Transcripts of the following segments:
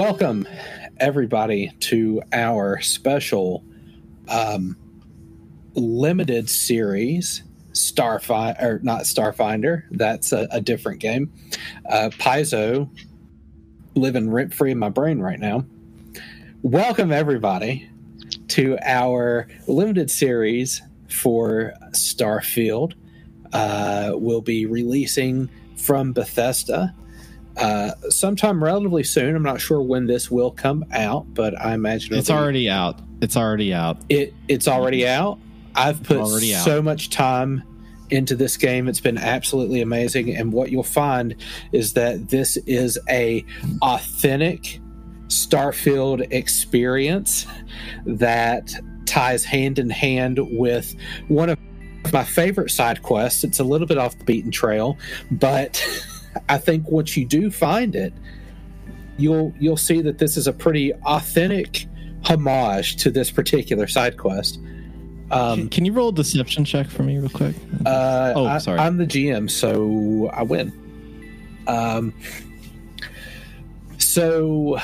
Welcome, everybody, to our special um, limited series, Starfinder, or not Starfinder, that's a, a different game. Uh, living rent free in my brain right now. Welcome, everybody, to our limited series for Starfield. Uh, we'll be releasing from Bethesda uh, sometime relatively soon. I'm not sure when this will come out, but I imagine it's already out. It's already out. It it's already out. I've put so out. much time into this game. It's been absolutely amazing, and what you'll find is that this is a authentic Starfield experience that ties hand in hand with one of my favorite side quests. It's a little bit off the beaten trail, but I think once you do find it, you'll you'll see that this is a pretty authentic homage to this particular side quest. Um, can, you roll a deception check for me real quick? Uh, oh, sorry. I, am the GM, so I win. Um, so,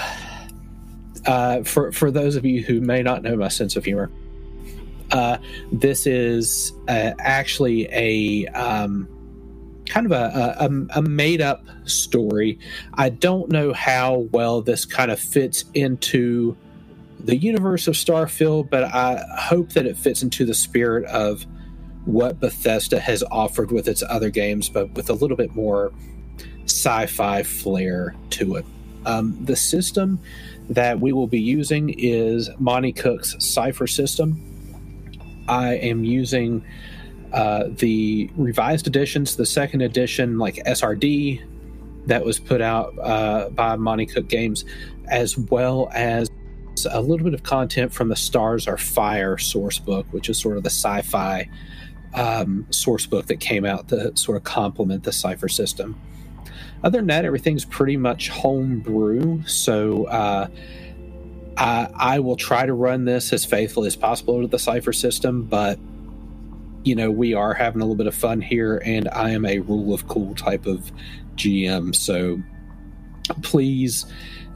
uh, for for those of you who may not know my sense of humor, uh, this is uh, actually a um, kind of a, a, a made up story. I don't know how well this kind of fits into the universe of Starfield, but I hope that it fits into the spirit of what Bethesda has offered with its other games, but with a little bit more sci fi flair to it. Um, the system that we will be using is Monte Cook's Cypher system. I am using uh, the revised editions, the second edition, like SRD, that was put out uh, by Monte Cook Games, as well as a little bit of content from the Stars Are Fire source book, which is sort of the sci fi um, source book that came out to sort of complement the Cypher system. Other than that, everything's pretty much homebrew. So, uh, I, I will try to run this as faithfully as possible to the Cypher system, but you know, we are having a little bit of fun here, and I am a rule of cool type of GM. So please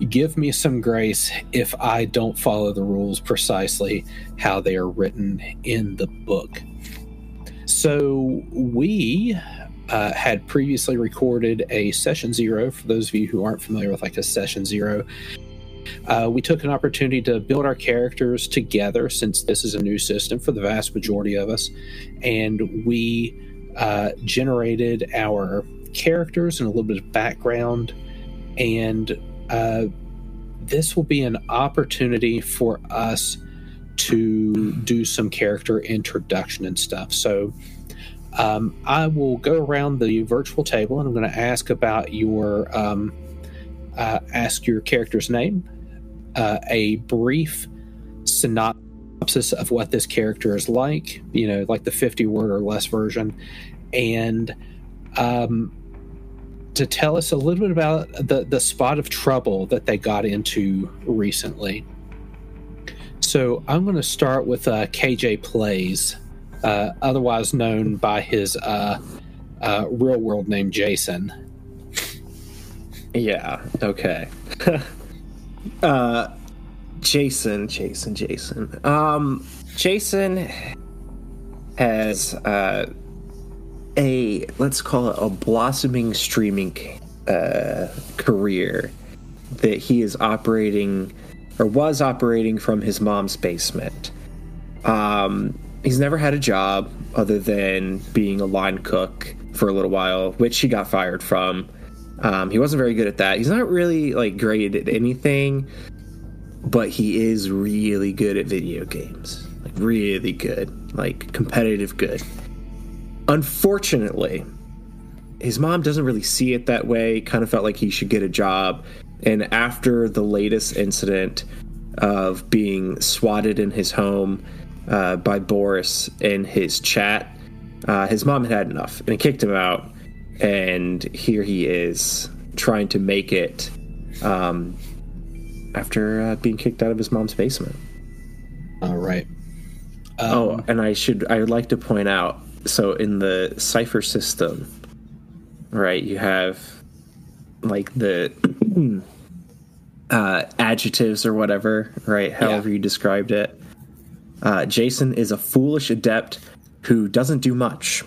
give me some grace if I don't follow the rules precisely how they are written in the book. So we uh, had previously recorded a session zero. For those of you who aren't familiar with like a session zero, uh, we took an opportunity to build our characters together since this is a new system for the vast majority of us. And we uh, generated our characters and a little bit of background. And uh, this will be an opportunity for us to do some character introduction and stuff. So um, I will go around the virtual table and I'm going to ask about your. Um, uh, ask your character's name, uh, a brief synopsis of what this character is like, you know, like the 50 word or less version, and um, to tell us a little bit about the, the spot of trouble that they got into recently. So I'm going to start with uh, KJ Plays, uh, otherwise known by his uh, uh real world name, Jason. Yeah, okay. uh, Jason, Jason, Jason. Um, Jason has uh, a let's call it a blossoming streaming uh, career that he is operating or was operating from his mom's basement. Um, he's never had a job other than being a line cook for a little while, which he got fired from. Um, he wasn't very good at that. He's not really like great at anything, but he is really good at video games. Like really good, like competitive good. Unfortunately, his mom doesn't really see it that way. Kind of felt like he should get a job. And after the latest incident of being swatted in his home uh, by Boris in his chat, uh, his mom had had enough and kicked him out and here he is trying to make it um, after uh, being kicked out of his mom's basement. All right. Um, oh, and I should I would like to point out so in the Cypher system, right? You have like the uh, adjectives or whatever, right? However Yeah. you described it. Uh, Jason is a foolish adept who doesn't do much.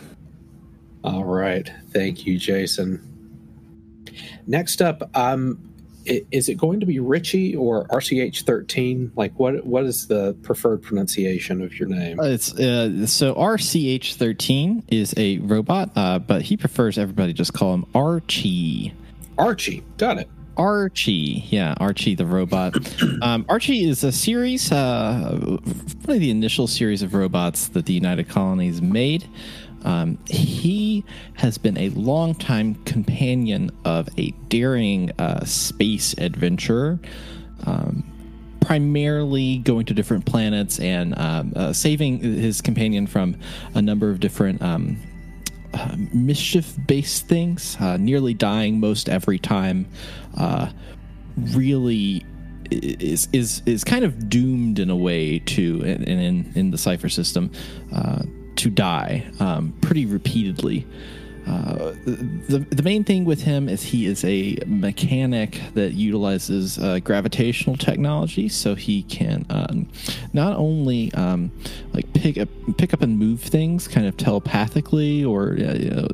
All right. Thank you, Jason. Next up, um, is it going to be Richie or RCH13? Like, what what is the preferred pronunciation of your name? Uh, It's uh, so RCH13 is a robot, uh, but he prefers everybody just call him Archie. Archie. Got it. Archie, yeah, Archie the robot. Um, Archie is a series, uh, of the initial series of robots that the United Colonies made. Um, he has been a longtime companion of a daring uh, space adventurer, um, primarily going to different planets and um, uh, saving his companion from a number of different um, uh, mischief based things, uh, nearly dying most every time, uh, really is is is kind of doomed in a way to in in, in the Cypher system. Uh, to die um, pretty repeatedly. Uh, the the main thing with him is he is a mechanic that utilizes uh, gravitational technology, so he can um, not only um, like pick up pick up and move things kind of telepathically or uh, you know,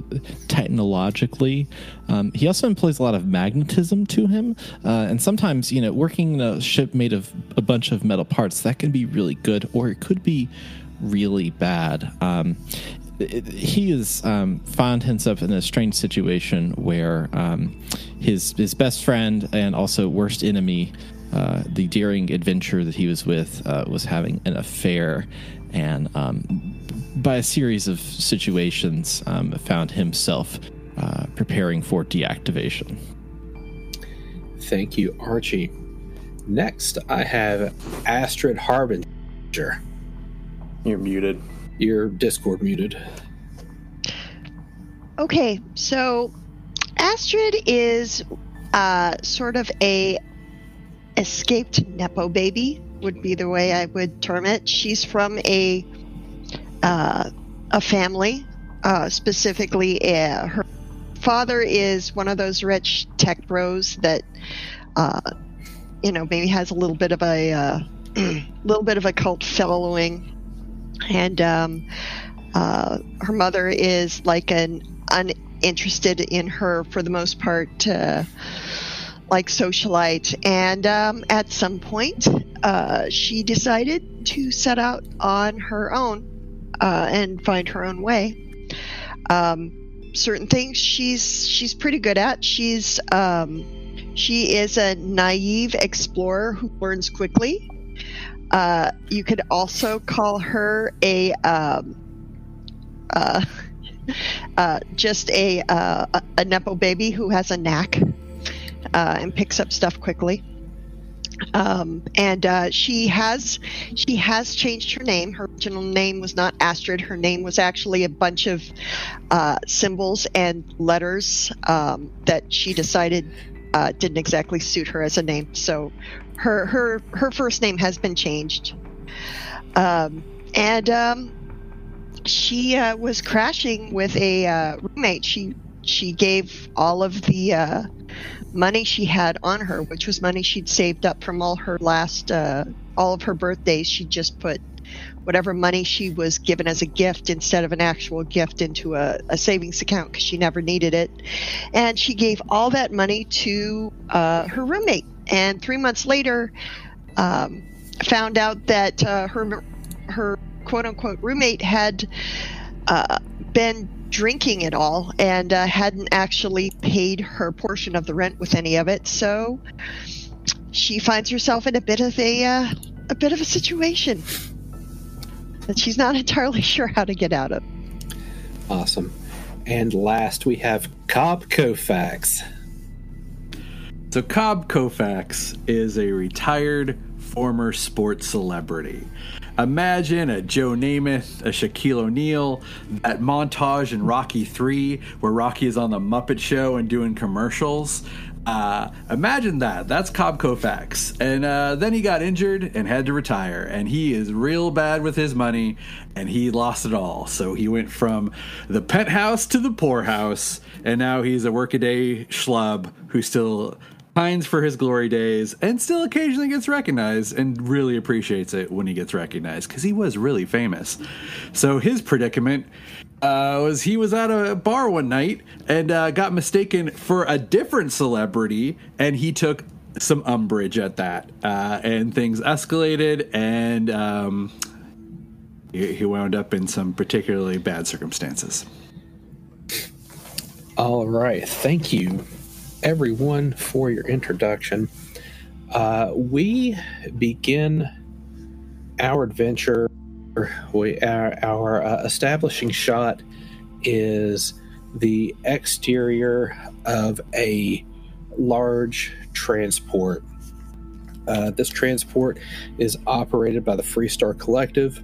technologically. Um, he also employs a lot of magnetism to him, uh, and sometimes you know working in a ship made of a bunch of metal parts that can be really good, or it could be really bad. Um, he is um, found himself in a strange situation where um, his his best friend and also worst enemy, uh, the daring adventurer that he was with, uh, was having an affair, and um, by a series of situations, um, found himself uh, preparing for deactivation. Thank you, Archie. Next, I have Astrid Harbinger. You're muted. Your Discord muted. Okay, so Astrid is uh, sort of a escaped nepo baby would be the way I would term it. She's from a uh, a family, uh, specifically uh, her father is one of those rich tech bros that uh, you know maybe has a little bit of a uh, little bit of a cult following, and um, uh, her mother is like an uninterested in her for the most part uh, like socialite. And um, at some point uh, she decided to set out on her own uh, and find her own way. Um, certain things she's she's pretty good at. She's um, she is a naive explorer who learns quickly uh, you could also call her a um, uh, uh, just a, uh, a a nepo baby who has a knack uh, and picks up stuff quickly. Um, and uh, she has she has changed her name. Her original name was not Astrid. Her name was actually a bunch of symbols and letters um, that she decided uh, didn't exactly suit her as a name. So her her her first name has been changed. Um, and um, she uh, was crashing with a uh, roommate. She she gave all of the uh, money she had on her, which was money she'd saved up from all her last uh, all of her birthdays. She just put whatever money she was given as a gift instead of an actual gift into a, a savings account because she never needed it. And she gave all that money to uh, her roommate. And three months later, um, found out that uh, her her quote unquote roommate had uh, been drinking it all and uh, hadn't actually paid her portion of the rent with any of it. So she finds herself in a bit of a uh, a bit of a situation that she's not entirely sure how to get out of. Awesome. And last, we have Cobb Kofax. So Cobb Kofax is a retired former sports celebrity. Imagine a Joe Namath, a Shaquille O'Neal, that montage in Rocky 3 where Rocky is on the Muppet Show and doing commercials. Uh, imagine that. That's Cobb Kofax. And uh, then he got injured and had to retire. And he is real bad with his money and he lost it all. So he went from the penthouse to the poorhouse. And now he's a workaday schlub who still pines for his glory days and still occasionally gets recognized and really appreciates it when he gets recognized because he was really famous. So his predicament uh, was he was at a bar one night and uh, got mistaken for a different celebrity, and he took some umbrage at that, uh, and things escalated, and um, he, he wound up in some particularly bad circumstances. All right. Thank you, everyone, for your introduction. Uh, we begin our adventure. We, our our uh, establishing shot is the exterior of a large transport. Uh, this transport is operated by the Freestar Collective,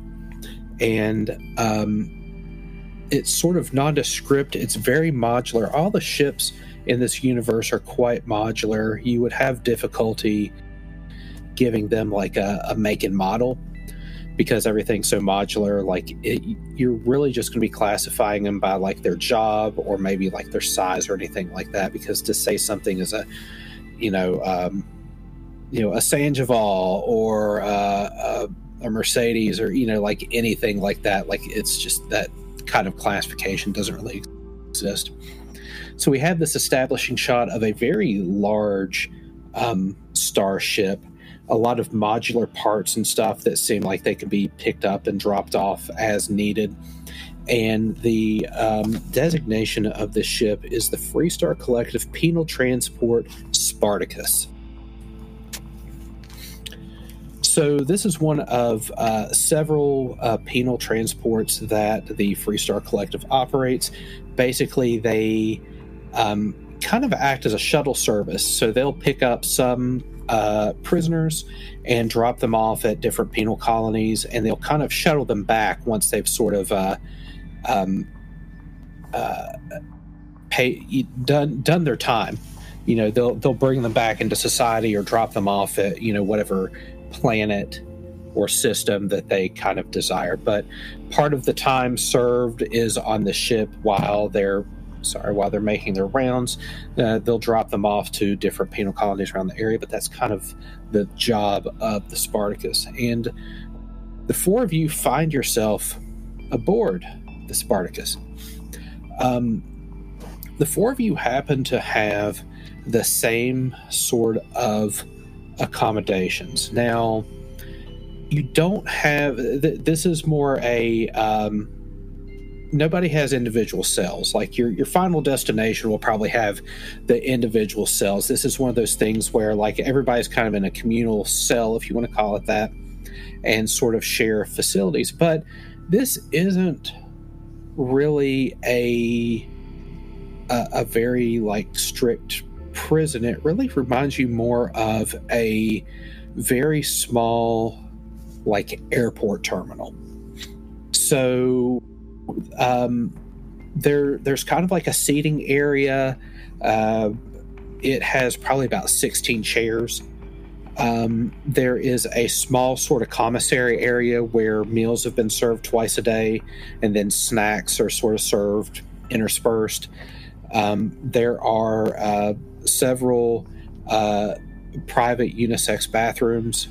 and um, it's sort of nondescript. It's very modular. All the ships in this universe are quite modular. You would have difficulty giving them like a, a make and model because everything's so modular. Like it, you're really just going to be classifying them by like their job or maybe like their size or anything like that. Because to say something is a, you know, um, you know, a Sandoval or uh, a, a Mercedes or you know, like anything like that, like it's just that kind of classification doesn't really exist. So we have this establishing shot of a very large um, starship, a lot of modular parts and stuff that seem like they could be picked up and dropped off as needed. And the um, designation of the ship is the Freestar Collective Penal Transport Spartacus. So, this is one of uh, several uh, penal transports that the Freestar Collective operates. Basically, they um, kind of act as a shuttle service. So, they'll pick up some uh, prisoners and drop them off at different penal colonies, and they'll kind of shuttle them back once they've sort of uh, um, uh, pay, done done their time. You know, they'll they'll bring them back into society or drop them off at you know whatever planet or system that they kind of desire. But part of the time served is on the ship while they're sorry while they're making their rounds. Uh, they'll drop them off to different penal colonies around the area. But that's kind of the job of the Spartacus. And the four of you find yourself aboard the Spartacus. Um, the four of you happen to have the same sort of accommodations. Now, you don't have th- this is more a um, nobody has individual cells. Like your your final destination will probably have the individual cells. This is one of those things where like everybody's kind of in a communal cell, if you want to call it that, and sort of share facilities. But this isn't really a a, a very like strict prison. It really reminds you more of a very small like airport terminal. So um, there there's kind of like a seating area. Uh, it has probably about 16 chairs. Um, there is a small sort of commissary area where meals have been served twice a day, and then snacks are sort of served interspersed. Um, there are uh, several uh, private unisex bathrooms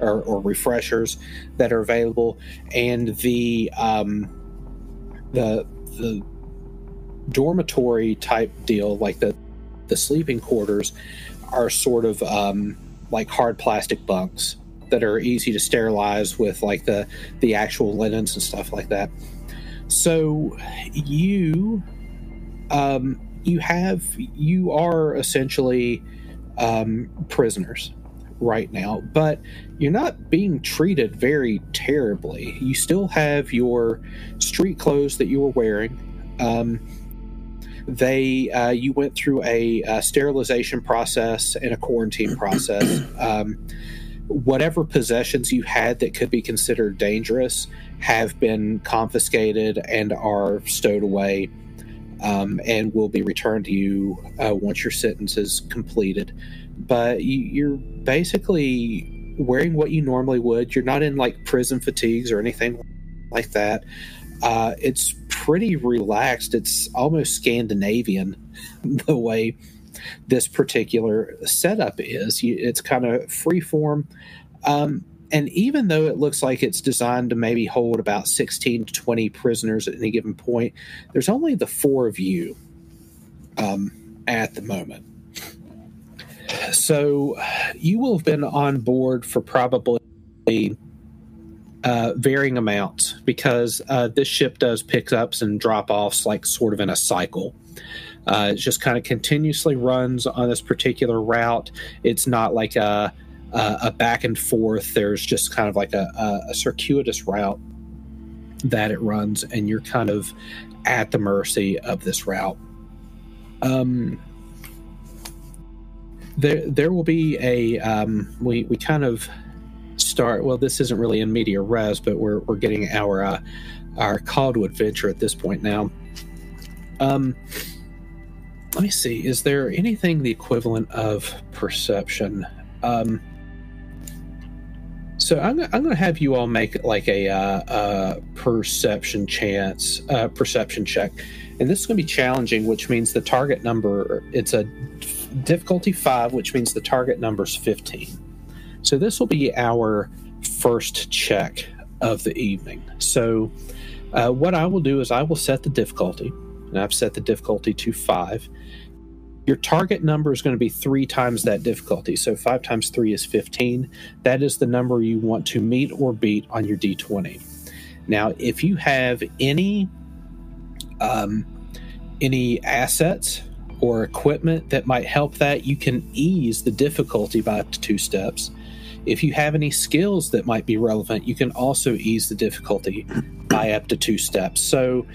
or, or, refreshers that are available, and the um, the the dormitory type deal, like the the sleeping quarters, are sort of um, like hard plastic bunks that are easy to sterilize with like the the actual linens and stuff like that. So you um, you have you are essentially um, prisoners right now, but you're not being treated very terribly. You still have your street clothes that you were wearing. Um, they uh, you went through a, a, sterilization process and a quarantine process. Um, whatever possessions you had that could be considered dangerous have been confiscated and are stowed away um, and will be returned to you uh, once your sentence is completed. But you, are basically wearing what you normally would. You're not in like prison fatigues or anything like that. Uh, it's pretty relaxed. It's almost Scandinavian the way this particular setup is. It's kind of freeform. Um, and even though it looks like it's designed to maybe hold about 16 to 20 prisoners at any given point, there's only the four of you um, at the moment. So you will have been on board for probably uh, varying amounts because uh, this ship does pickups and drop offs like sort of in a cycle. Uh, it just kind of continuously runs on this particular route. It's not like a, a, a back and forth. There's just kind of like a, a, circuitous route that it runs, and you're kind of at the mercy of this route. Um, there, there will be a um, we we kind of start. Well, this isn't really in media res, but we're we're getting our uh, our call to adventure at this point now. Um, let me see. Is there anything the equivalent of perception? Um, so I'm, I'm going to have you all make like a, uh, a perception chance, uh, perception check, and this is going to be challenging, which means the target number it's a difficulty five, which means the target number is 15. So this will be our first check of the evening. So uh, what I will do is I will set the difficulty, and I've set the difficulty to five. Your target number is going to be three times that difficulty. So five times three is 15. That is the number you want to meet or beat on your d20. Now, if you have any um, any assets or equipment that might help that, you can ease the difficulty by up to two steps. If you have any skills that might be relevant, you can also ease the difficulty by up to two steps. So,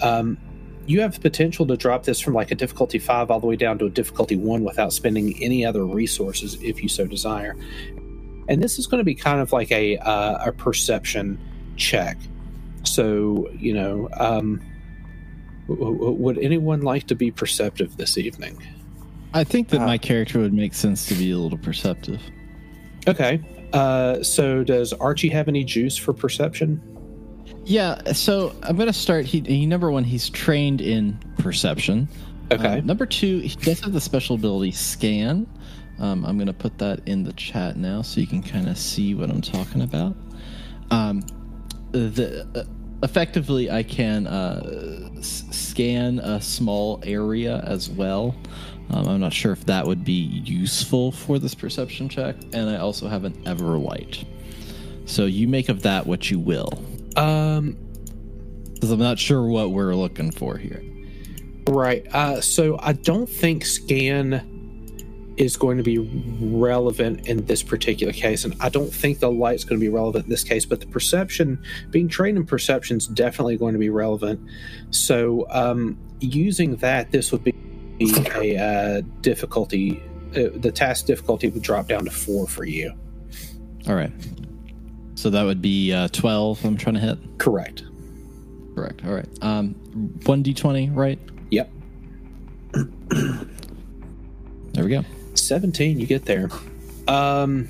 um, you have the potential to drop this from like a difficulty five all the way down to a difficulty one without spending any other resources if you so desire. And this is going to be kind of like a uh, a perception check. So you know, um, would anyone like to be perceptive this evening? I think that uh, my character would make sense to be a little perceptive. Okay. Uh, so does Archie have any juice for perception? Yeah, so I'm gonna start. He, he number one, he's trained in perception. Okay. Um, number two, he does have the special ability scan. Um, I'm gonna put that in the chat now so you can kind of see what I'm talking about. Um, the uh, effectively, I can uh, s- scan a small area as well. Um, I'm not sure if that would be useful for this perception check, and I also have an Everlight. So you make of that what you will. Um, because I'm not sure what we're looking for here. Right. Uh, so I don't think scan is going to be relevant in this particular case, and I don't think the light's going to be relevant in this case. But the perception, being trained in perception, is definitely going to be relevant. So um, using that, this would be a uh, difficulty. Uh, the task difficulty would drop down to four for you. All right. So that would be uh, 12 I'm trying to hit? Correct. Correct. All right. Um, 1d20, right? Yep. there we go. 17, you get there. Um,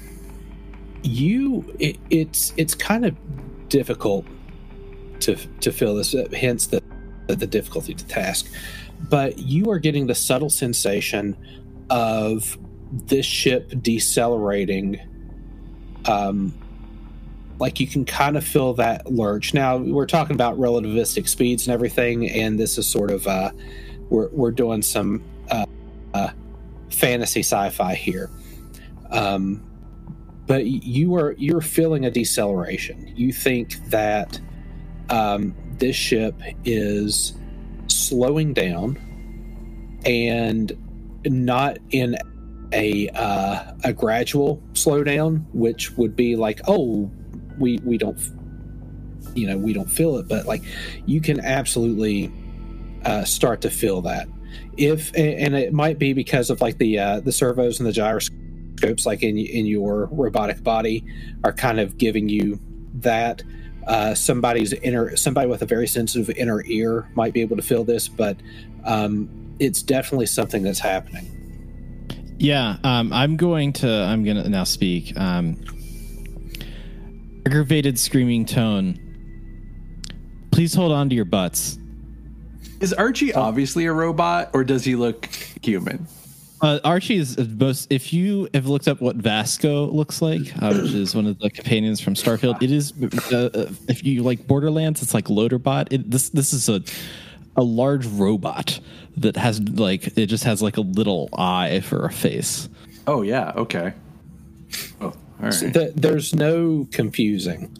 you, it, it's it's kind of difficult to to fill this, uh, hence the the difficulty to task. But you are getting the subtle sensation of this ship decelerating um, like you can kind of feel that lurch. Now we're talking about relativistic speeds and everything, and this is sort of uh, we're we're doing some uh, uh, fantasy sci-fi here. Um, but you are you're feeling a deceleration. You think that um, this ship is slowing down and not in a uh, a gradual slowdown, which would be like, oh, we we don't you know we don't feel it but like you can absolutely uh, start to feel that if and it might be because of like the uh, the servos and the gyroscopes like in in your robotic body are kind of giving you that uh, somebody's inner somebody with a very sensitive inner ear might be able to feel this but um, it's definitely something that's happening yeah um, i'm going to i'm gonna now speak um, aggravated screaming tone. Please hold on to your butts. Is Archie obviously a robot or does he look human? Uh, Archie is most. If you have looked up what Vasco looks like, uh, which is one of the companions from Starfield, it is. Uh, uh, if you like Borderlands, it's like Loaderbot. It, this this is a a large robot that has like it just has like a little eye for a face. Oh yeah. Okay. Oh, all right. The, there's no confusing.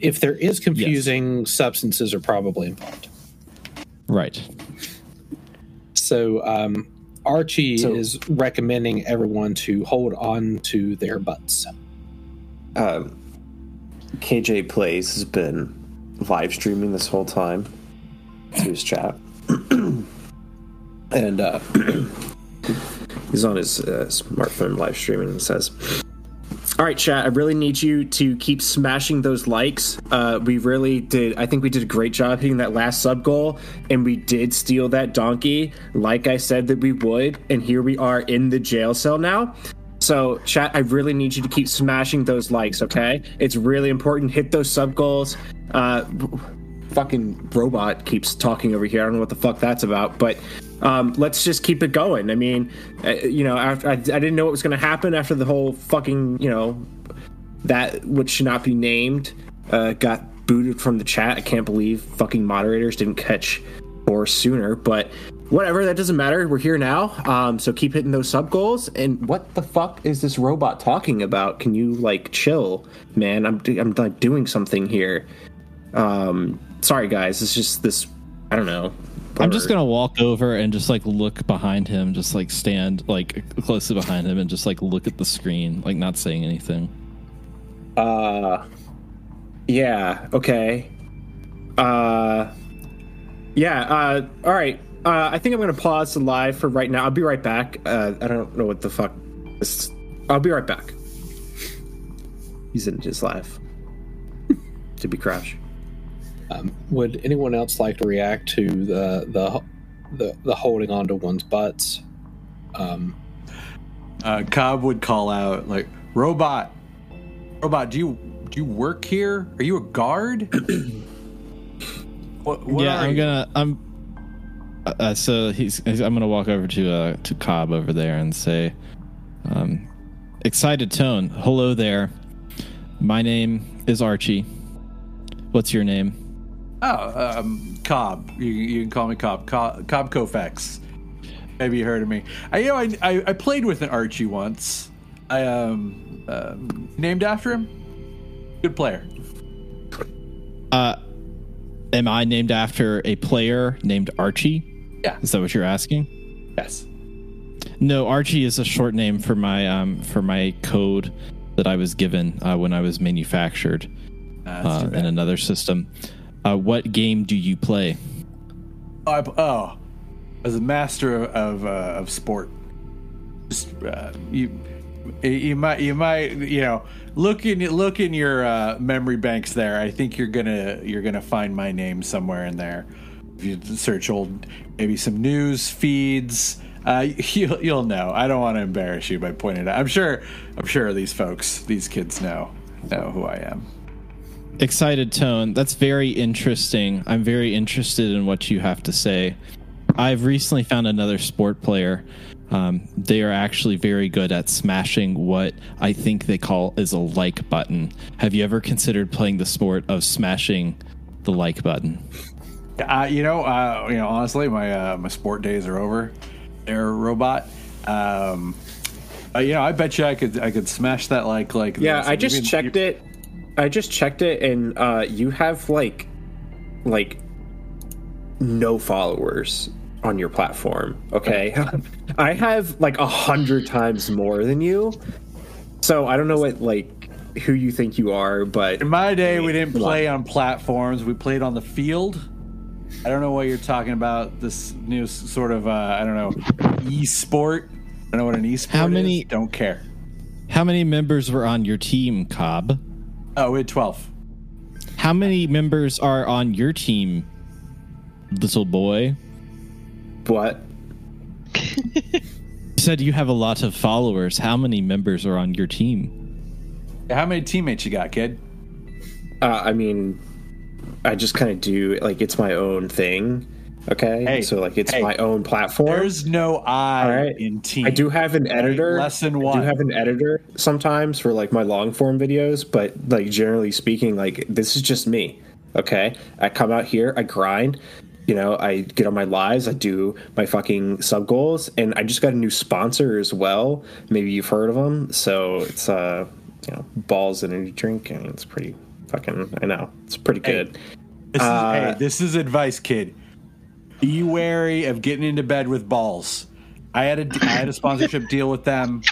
If there is confusing, substances are probably involved. Right. So um, Archie So- is recommending everyone to hold on to their butts. Um, KJ Plays has been live streaming this whole time through his chat. and uh, he's on his uh, smartphone live streaming and says, all right, chat. I really need you to keep smashing those likes. Uh, we really did. I think we did a great job hitting that last sub goal, and we did steal that donkey, like I said that we would. And here we are in the jail cell now. So, chat, I really need you to keep smashing those likes, okay? It's really important. Hit those sub goals. Uh, fucking robot keeps talking over here. I don't know what the fuck that's about, but um, let's just keep it going. I mean, uh, you know, after, I, I didn't know what was going to happen after the whole fucking, you know, that which should not be named uh, got booted from the chat. I can't believe fucking moderators didn't catch or sooner, but whatever. That doesn't matter. We're here now, um, so keep hitting those sub goals. And what the fuck is this robot talking about? Can you like chill, man? I'm I'm like doing something here. Um, sorry guys, it's just this. I don't know. I'm just gonna walk over and just like look behind him, just like stand like closely behind him and just like look at the screen, like not saying anything. Uh, yeah. Okay. Uh, yeah. Uh, all right. Uh, I think I'm gonna pause the live for right now. I'll be right back. Uh, I don't know what the fuck. This, I'll be right back. He's in his live. to be crash. Um, would anyone else like to react to the the the, the holding on to one's butts? Um, uh, Cobb would call out like, "Robot, robot, do you do you work here? Are you a guard?" what, what yeah, I'm you? gonna. I'm. Uh, so he's, he's. I'm gonna walk over to uh to Cobb over there and say, um, excited tone. Hello there. My name is Archie. What's your name? Oh, um, Cobb. You, you can call me Cobb. Cobb, Cobb Koufax. Maybe you heard of me. I, you know, I, I, I played with an Archie once. I um, um named after him. Good player. Uh, am I named after a player named Archie? Yeah. Is that what you're asking? Yes. No, Archie is a short name for my um for my code that I was given uh, when I was manufactured uh, in another system. Uh, what game do you play? I, oh, as a master of of, uh, of sport, just uh, you you might you might you know look in look in your uh, memory banks there. I think you're gonna you're gonna find my name somewhere in there. If you search old maybe some news feeds. Uh, you'll you'll know. I don't want to embarrass you by pointing out. I'm sure I'm sure these folks, these kids know know who I am. Excited tone. That's very interesting. I'm very interested in what you have to say. I've recently found another sport player. Um, they are actually very good at smashing what I think they call is a like button. Have you ever considered playing the sport of smashing the like button? Uh, you know, uh, you know. Honestly, my uh, my sport days are over. There, robot. Um, uh, you know, I bet you I could I could smash that like like. Yeah, this. I just Even- checked it. I just checked it, and uh, you have like, like, no followers on your platform. Okay, I have like a hundred times more than you. So I don't know what like who you think you are, but In my day, we didn't play on platforms. We played on the field. I don't know what you're talking about. This new sort of uh, I don't know e-sport. I don't know what an e-sport How is. many- Don't care. How many members were on your team, Cobb? Oh, we had twelve. How many members are on your team, little boy? what? You said you have a lot of followers. How many members are on your team? How many teammates you got, kid? Uh, I mean, I just kind of do like it's my own thing. Okay, Hey, so like it's hey, my own platform. There's no I All right. in team. I do have an editor. Lesson one. I do have an editor sometimes for like my long form videos, but like generally speaking, like this is just me. Okay, I come out here, I grind. You know, I get on my lives, I do my fucking sub goals, and I just got a new sponsor as well. Maybe you've heard of them. So it's uh, you know, balls energy drink, and it's pretty fucking. I know it's pretty Hey, good. This is, Uh, hey, this is advice, kid. Be wary of getting into bed with balls. I had a I had a sponsorship deal with them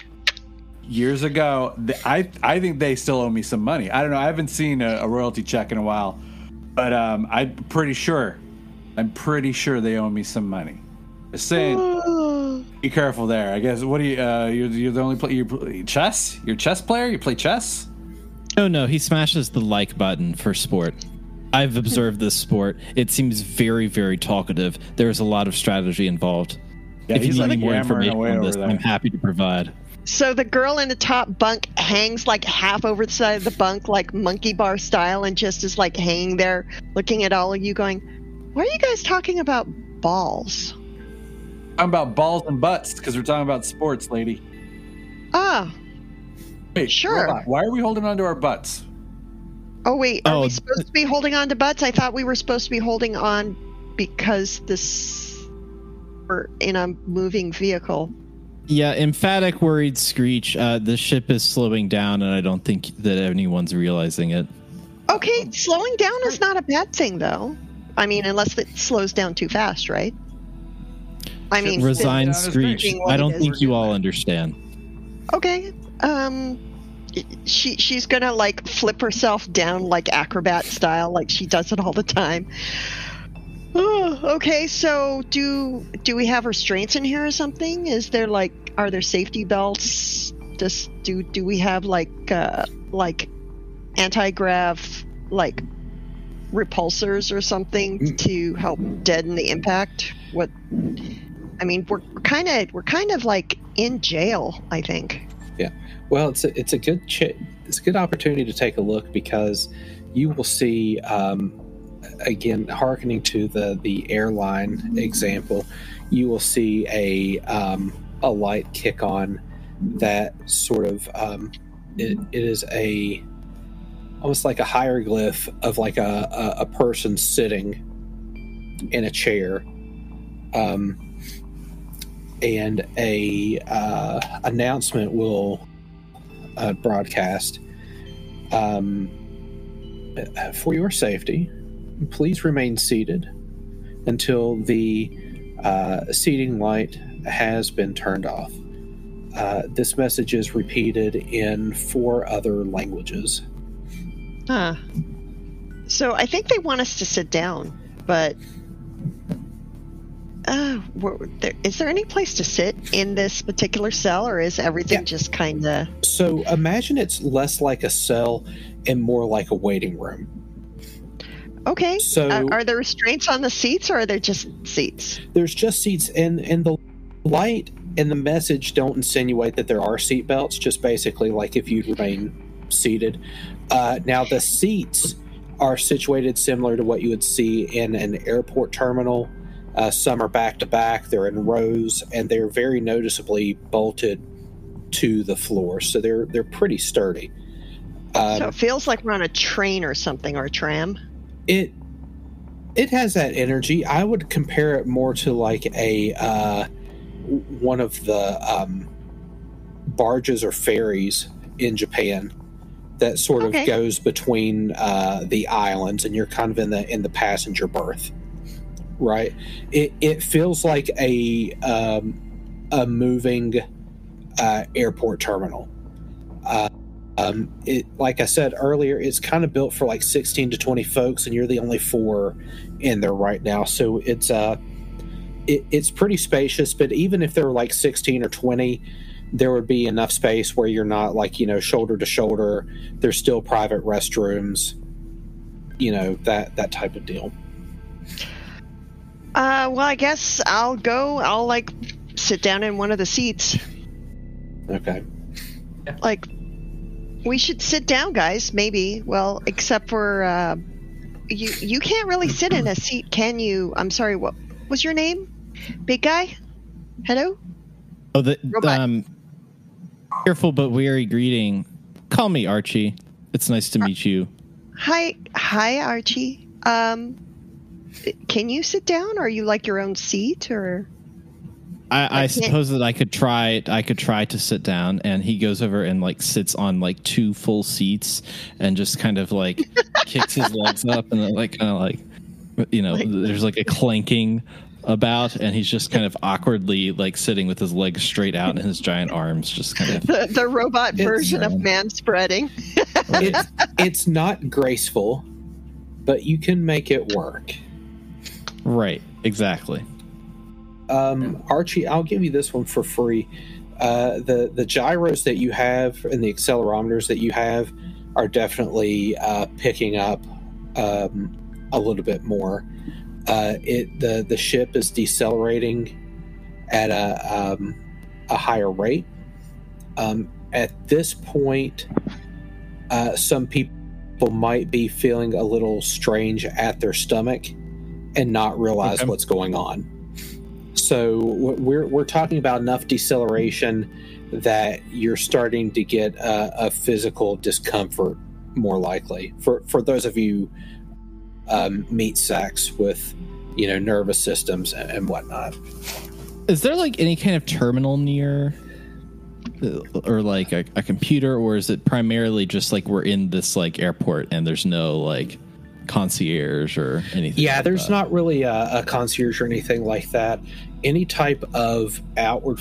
years ago. I I think they still owe me some money. I don't know. I haven't seen a, a royalty check in a while, but um, I'm pretty sure. I'm pretty sure they owe me some money. Just saying. Be careful there. I guess. What do you? Uh, you're, you're the only play. You play chess. You're a chess player. You play chess. Oh no, he smashes the like button for sport. I've observed this sport. It seems very, very talkative. There's a lot of strategy involved. Yeah, if you need like any more information on this. I'm happy to provide. So the girl in the top bunk hangs like half over the side of the bunk, like monkey bar style, and just is like hanging there, looking at all of you, going, "Why are you guys talking about balls?" Talking about balls and butts because we're talking about sports, lady. Ah, Wait, Sure. robot, Why are we holding on to our butts? Oh wait, are Oh, we supposed to be holding on to butts? I thought we were supposed to be holding on because this we're in a moving vehicle. Yeah, emphatic, worried screech. Uh, the ship is slowing down, and I don't think that anyone's realizing it. Okay, slowing down is not a bad thing, though. I mean, unless it slows down too fast, right? I mean, Resigned screech. I don't think you all understand. Okay. Um she she's to like flip herself down like acrobat style like she does it all the time. Oh, okay, so do do we have restraints in here or something? Is there like are there safety belts? Does do do we have like uh like anti-grav like repulsors or something to help deaden the impact? What I mean, we're kind of we're kind of like in jail, I think. Well, it's a, it's a good ch- it's a good opportunity to take a look because you will see um, again, hearkening to the the airline example, you will see a um, a light kick on that sort of um, it, it is a almost like a hieroglyph of like a, a, a person sitting in a chair um, and a uh, announcement will uh, broadcast. Um, for your safety please remain seated until the uh, seating light has been turned off. Uh, this message is repeated in four other languages. Huh. So I think they want us to sit down, but uh, there, is there any place to sit in this particular cell, or is everything Yeah. just kind of? So imagine it's less like a cell and more like a waiting room. Okay. So- are, are there restraints on the seats, or are there just seats? There's just seats, and and the light and the message don't insinuate that there are seat belts. Just basically like if you remain seated. Uh, now the seats are situated similar to what you would see in an airport terminal. Uh, some are back to back. They're in rows, and they're very noticeably bolted to the floor. So they're they're pretty sturdy. Um, so it feels like we're on a train or something, or a tram. it it has that energy i would compare it more to like a uh one of the um barges or ferries in japan that sort of goes between uh the islands and you're kind of in the in the passenger berth right it it feels like a um a moving uh airport terminal uh um, it like I said earlier, it's kind of built for like 16 to 20 folks, and you're the only four in there right now. So it's uh, it, it's pretty spacious. But even if there were like 16 or 20, there would be enough space where you're not like you know shoulder to shoulder. There's still private restrooms, you know that that type of deal. Uh, well, I guess I'll go. I'll like sit down in one of the seats. Okay. Like, we should sit down, guys. Maybe. Well, except for uh, you. You can't really sit in a seat, can you? I'm sorry. What? was your name? Big guy? Hello? Oh, the Robot. um, careful but weary greeting. Call me Archie. It's nice to meet you. Hi, hi, Archie. Um, can you sit down? Are you like your own seat, or I, I can't- suppose that I could try. I could try to sit down, and he goes over and like sits on like two full seats, and just kind of like kicks his legs up, and then, like kind of like, you know, there's like a clanking about, and he's just kind of awkwardly like sitting with his legs straight out and his giant arms just kind of. the, the robot It's, version of um, man spreading? It's it's not graceful, but you can make it work. Right. Exactly. Um, Archie, I'll give you this one for free. Uh, the the gyros that you have and the accelerometers that you have are definitely uh, picking up um, a little bit more. Uh, it the the ship is decelerating at a um, a higher rate. Um, at this point, uh, some people might be feeling a little strange at their stomach and not realize Okay. what's going on. So we're we're talking about enough deceleration that you're starting to get a, a physical discomfort more likely. For for those of you um, meat sacks with you know nervous systems and, and whatnot. Is there like any kind of terminal near, uh, or like a, a computer, or is it primarily just like we're in this like airport and there's no like concierge or anything? Yeah, like there's that? not really a, a concierge or anything like that. Any type of outward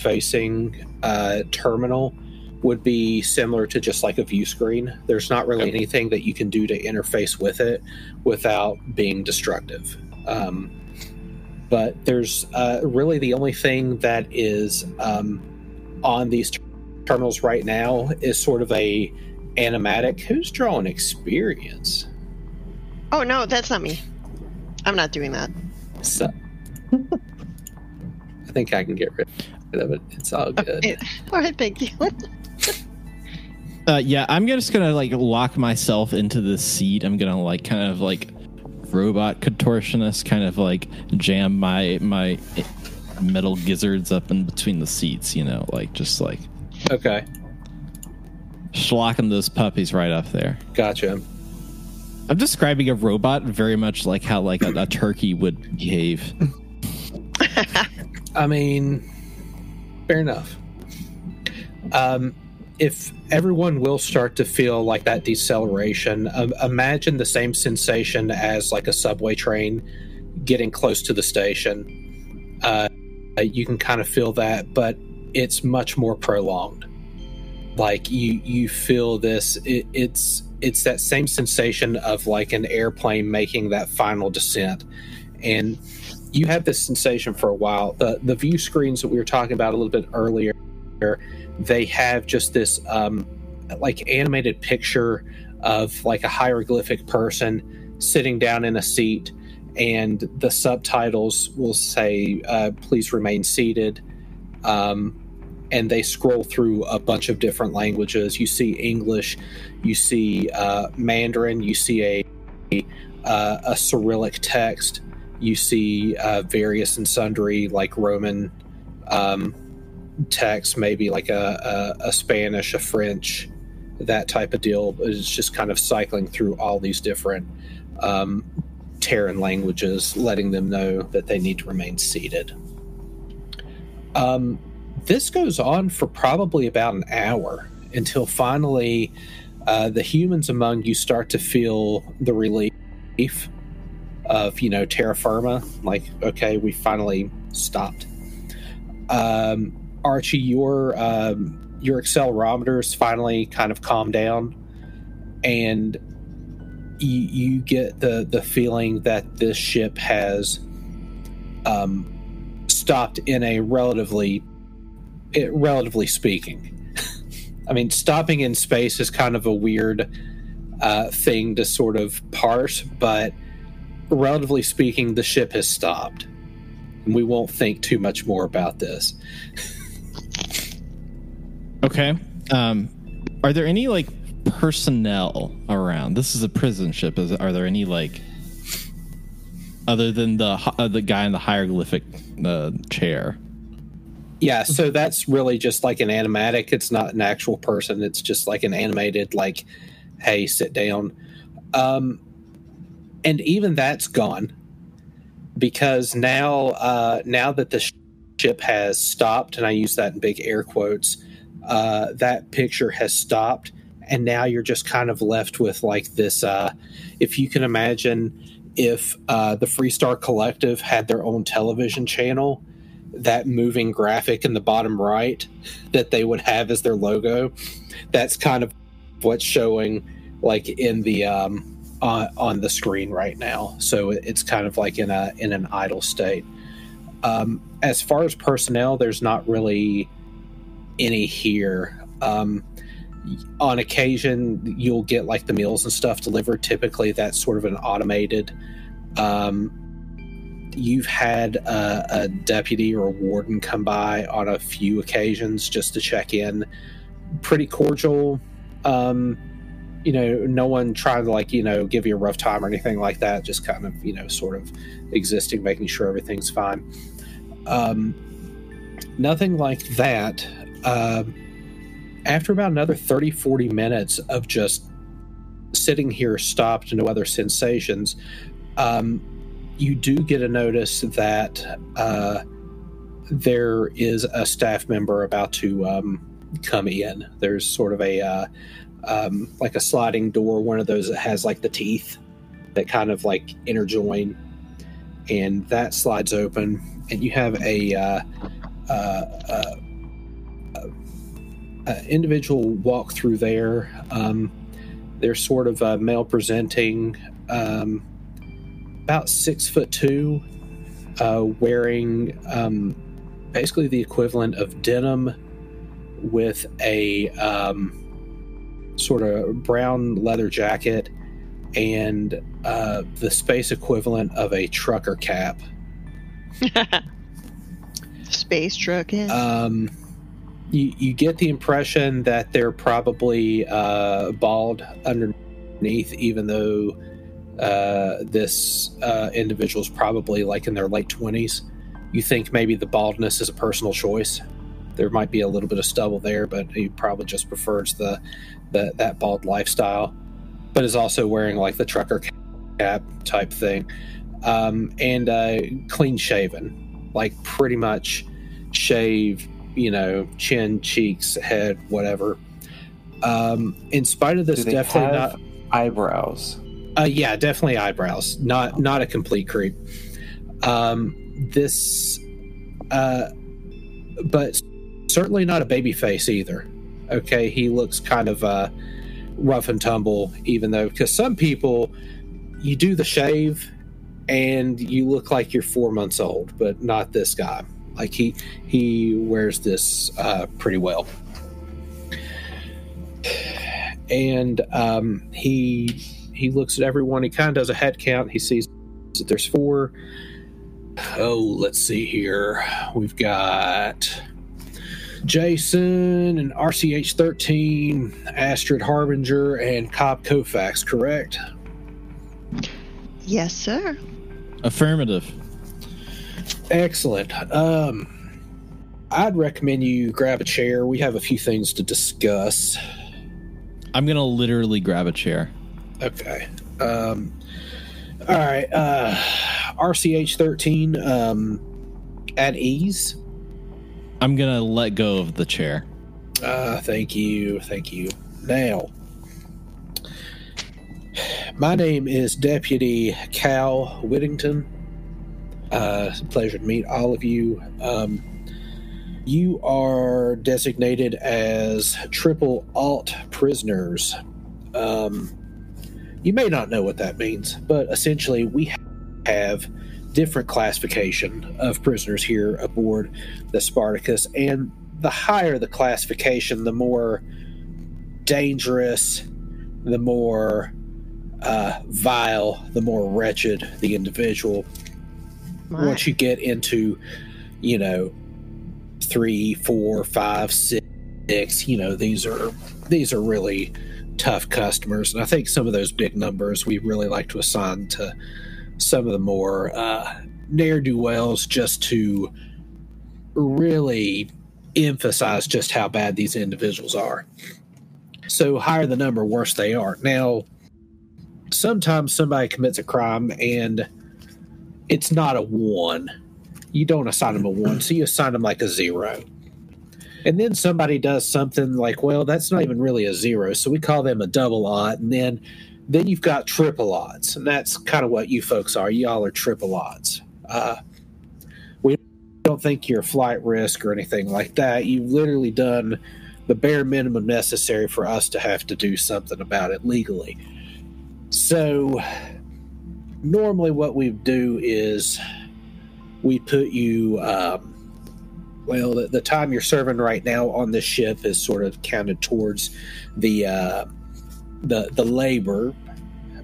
facing uh, terminal would be similar to just like a view screen. There's not really Okay. anything that you can do to interface with it without being destructive. Um, but there's uh, really the only thing that is um, on these ter- terminals right now is sort of a animatic. Who's drawing experience? Oh no, that's not me. I'm not doing that. So, I think I can get rid of it. It's all good. It- all right, thank you. Uh, yeah, I'm just gonna like lock myself into the seat. I'm gonna like kind of like robot contortionist, kind of like jam my my metal gizzards up in between the seats. You know, like just like Okay, schlocking those puppies right up there. gotcha. I'm describing a robot very much like how like a, a turkey would behave. I mean, fair enough. Um, if everyone will start to feel like that deceleration, um, imagine the same sensation as like a subway train getting close to the station. Uh, you can kind of feel that, but it's much more prolonged. Like you, you feel this. It, it's it's that same sensation of like an airplane making that final descent, and you have this sensation for a while. The the view screens that we were talking about a little bit earlier, they have just this um, like animated picture of like a hieroglyphic person sitting down in a seat, and the subtitles will say, uh, "Please remain seated." Um, and they scroll through a bunch of different languages. You see English, you see uh, Mandarin, you see a a Cyrillic text, you see uh, various and sundry like Roman um, text, maybe like a, a, a Spanish, a French, that type of deal. It's just kind of cycling through all these different um, Terran languages, letting them know that they need to remain seated. Um, this goes on for probably about an hour until finally uh, the humans among you start to feel the relief of you know terra firma like okay we finally stopped. Um, archie your um, your accelerometers finally kind of calm down and you, you get the the feeling that this ship has um, stopped in a relatively it, relatively speaking i mean stopping in space is kind of a weird uh, thing to sort of parse but relatively speaking the ship has stopped and we won't think too much more about this Okay. Um, are there any like personnel around? This is a prison ship. Is are there any like other than the uh, the guy in the hieroglyphic uh, chair. Yeah, so that's really just like an animatic. It's not an actual person. It's just like an animated, like, hey, sit down. Um, and even that's gone because now, uh, now that the ship has stopped, and I use that in big air quotes, uh, that picture has stopped, and now you're just kind of left with like this. Uh, if you can imagine, if uh, the Freestar Collective had their own television channel that moving graphic in the bottom right that they would have as their logo. That's kind of what's showing like in the um, on, on the screen right now. So it's kind of like in a in an idle state. Um, as far as personnel, there's not really any here. Um, on occasion, you'll get like the meals and stuff delivered. Typically, that's sort of an automated um, you've had a, a, deputy or a warden come by on a few occasions just to check in. Pretty cordial. Um, you know, no one trying to like, you know, give you a rough time or anything like that. Just kind of, you know, sort of existing, making sure everything's fine. Um, nothing like that. Uh, after about another 30, 40 minutes of just sitting here stopped, no other sensations, um, you do get a notice that uh, there is a staff member about to um, come in. There's sort of a uh, um, like a sliding door, one of those that has like the teeth that kind of like interjoin, and that slides open, and you have a uh, uh, uh, uh individual walk through there. Um, they're sort of uh, male presenting. Um, about six foot two, uh, wearing um, basically the equivalent of denim with a um, sort of brown leather jacket and uh, the space equivalent of a trucker cap. Space trucking. Um, you, you get the impression that they're probably uh, bald underneath, even though uh, this uh, individual is probably like in their late 20s. You think maybe the baldness is a personal choice. There might be a little bit of stubble there, but he probably just prefers the, the that bald lifestyle. But is also wearing like the trucker cap type thing, um, and uh, clean shaven, like pretty much shave, you know, chin, cheeks, head, whatever. Um, in spite of this, definitely not eyebrows. Uh, yeah, definitely eyebrows. Not not a complete creep. Um, this, uh, but certainly not a baby face either. Okay, he looks kind of uh, rough and tumble, even though because some people you do the shave and you look like you're four months old, but not this guy. Like he he wears this uh, pretty well, and um, he he looks at everyone. He kind of does a head count. He sees that there's four. Oh, let's see here. We've got Jason and RCH 13, Astrid Harbinger, and Cobb Kofax, correct? Yes, sir. Affirmative. Excellent. Um, I'd recommend you grab a chair. We have a few things to discuss. I'm going to literally grab a chair. Okay. Um, all right. Uh, RCH 13, um, at ease. I'm going to let go of the chair. Uh, thank you. Thank you. Now, my name is Deputy Cal Whittington. Uh, it's a pleasure to meet all of you. Um, you are designated as triple alt prisoners. Um, you may not know what that means, but essentially, we have different classification of prisoners here aboard the Spartacus, and the higher the classification, the more dangerous, the more uh, vile, the more wretched the individual. Once you get into, you know, three, four, five, six, you know, these are these are really tough customers. And I think some of those big numbers we really like to assign to some of the more uh, ne'er do wells just to really emphasize just how bad these individuals are. So, higher the number, worse they are. Now, sometimes somebody commits a crime and it's not a one. You don't assign them a one, so you assign them like a zero. And then somebody does something like, well, that's not even really a zero, so we call them a double odd. And then then you've got triple odds, and that's kind of what you folks are. Y'all are triple odds. Uh, we don't think you're flight risk or anything like that. You've literally done the bare minimum necessary for us to have to do something about it legally. So, normally, what we do is we put you. Um, well, the, the, time you're serving right now on this ship is sort of counted towards the uh, the the labor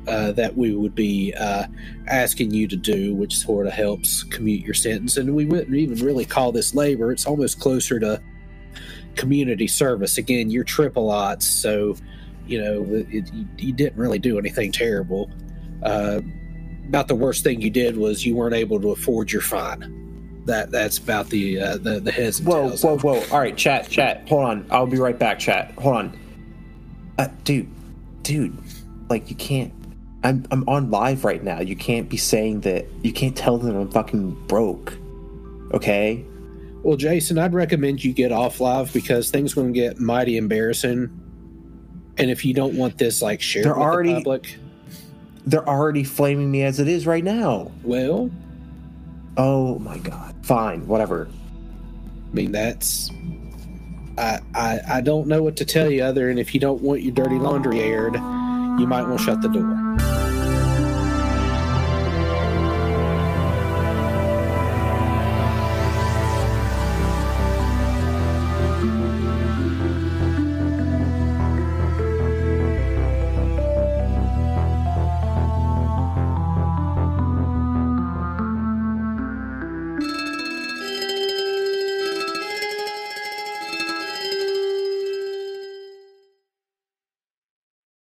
uh, that we would be uh, asking you to do, which sort of helps commute your sentence. And we wouldn't even really call this labor; it's almost closer to community service. Again, you're triple odds, so you know it, you, didn't really do anything terrible. Uh, about the worst thing you did was you weren't able to afford your fine. That that's about the uh, the the heads. whoa, whoa, whoa! All right, chat, chat. Hold on, I'll be right back. Chat, hold on. Uh, dude, dude, like you can't. I'm I'm on live right now. You can't be saying that. You can't tell them I'm fucking broke. Okay. Well, Jason, I'd recommend you get off live because things going to get mighty embarrassing. And if you don't want this like shared they're with already, the public, they're already flaming me as it is right now. Well, oh my god. Fine, whatever. I mean, that's I, I I don't know what to tell you other than if you don't want your dirty laundry aired, you might want to shut the door.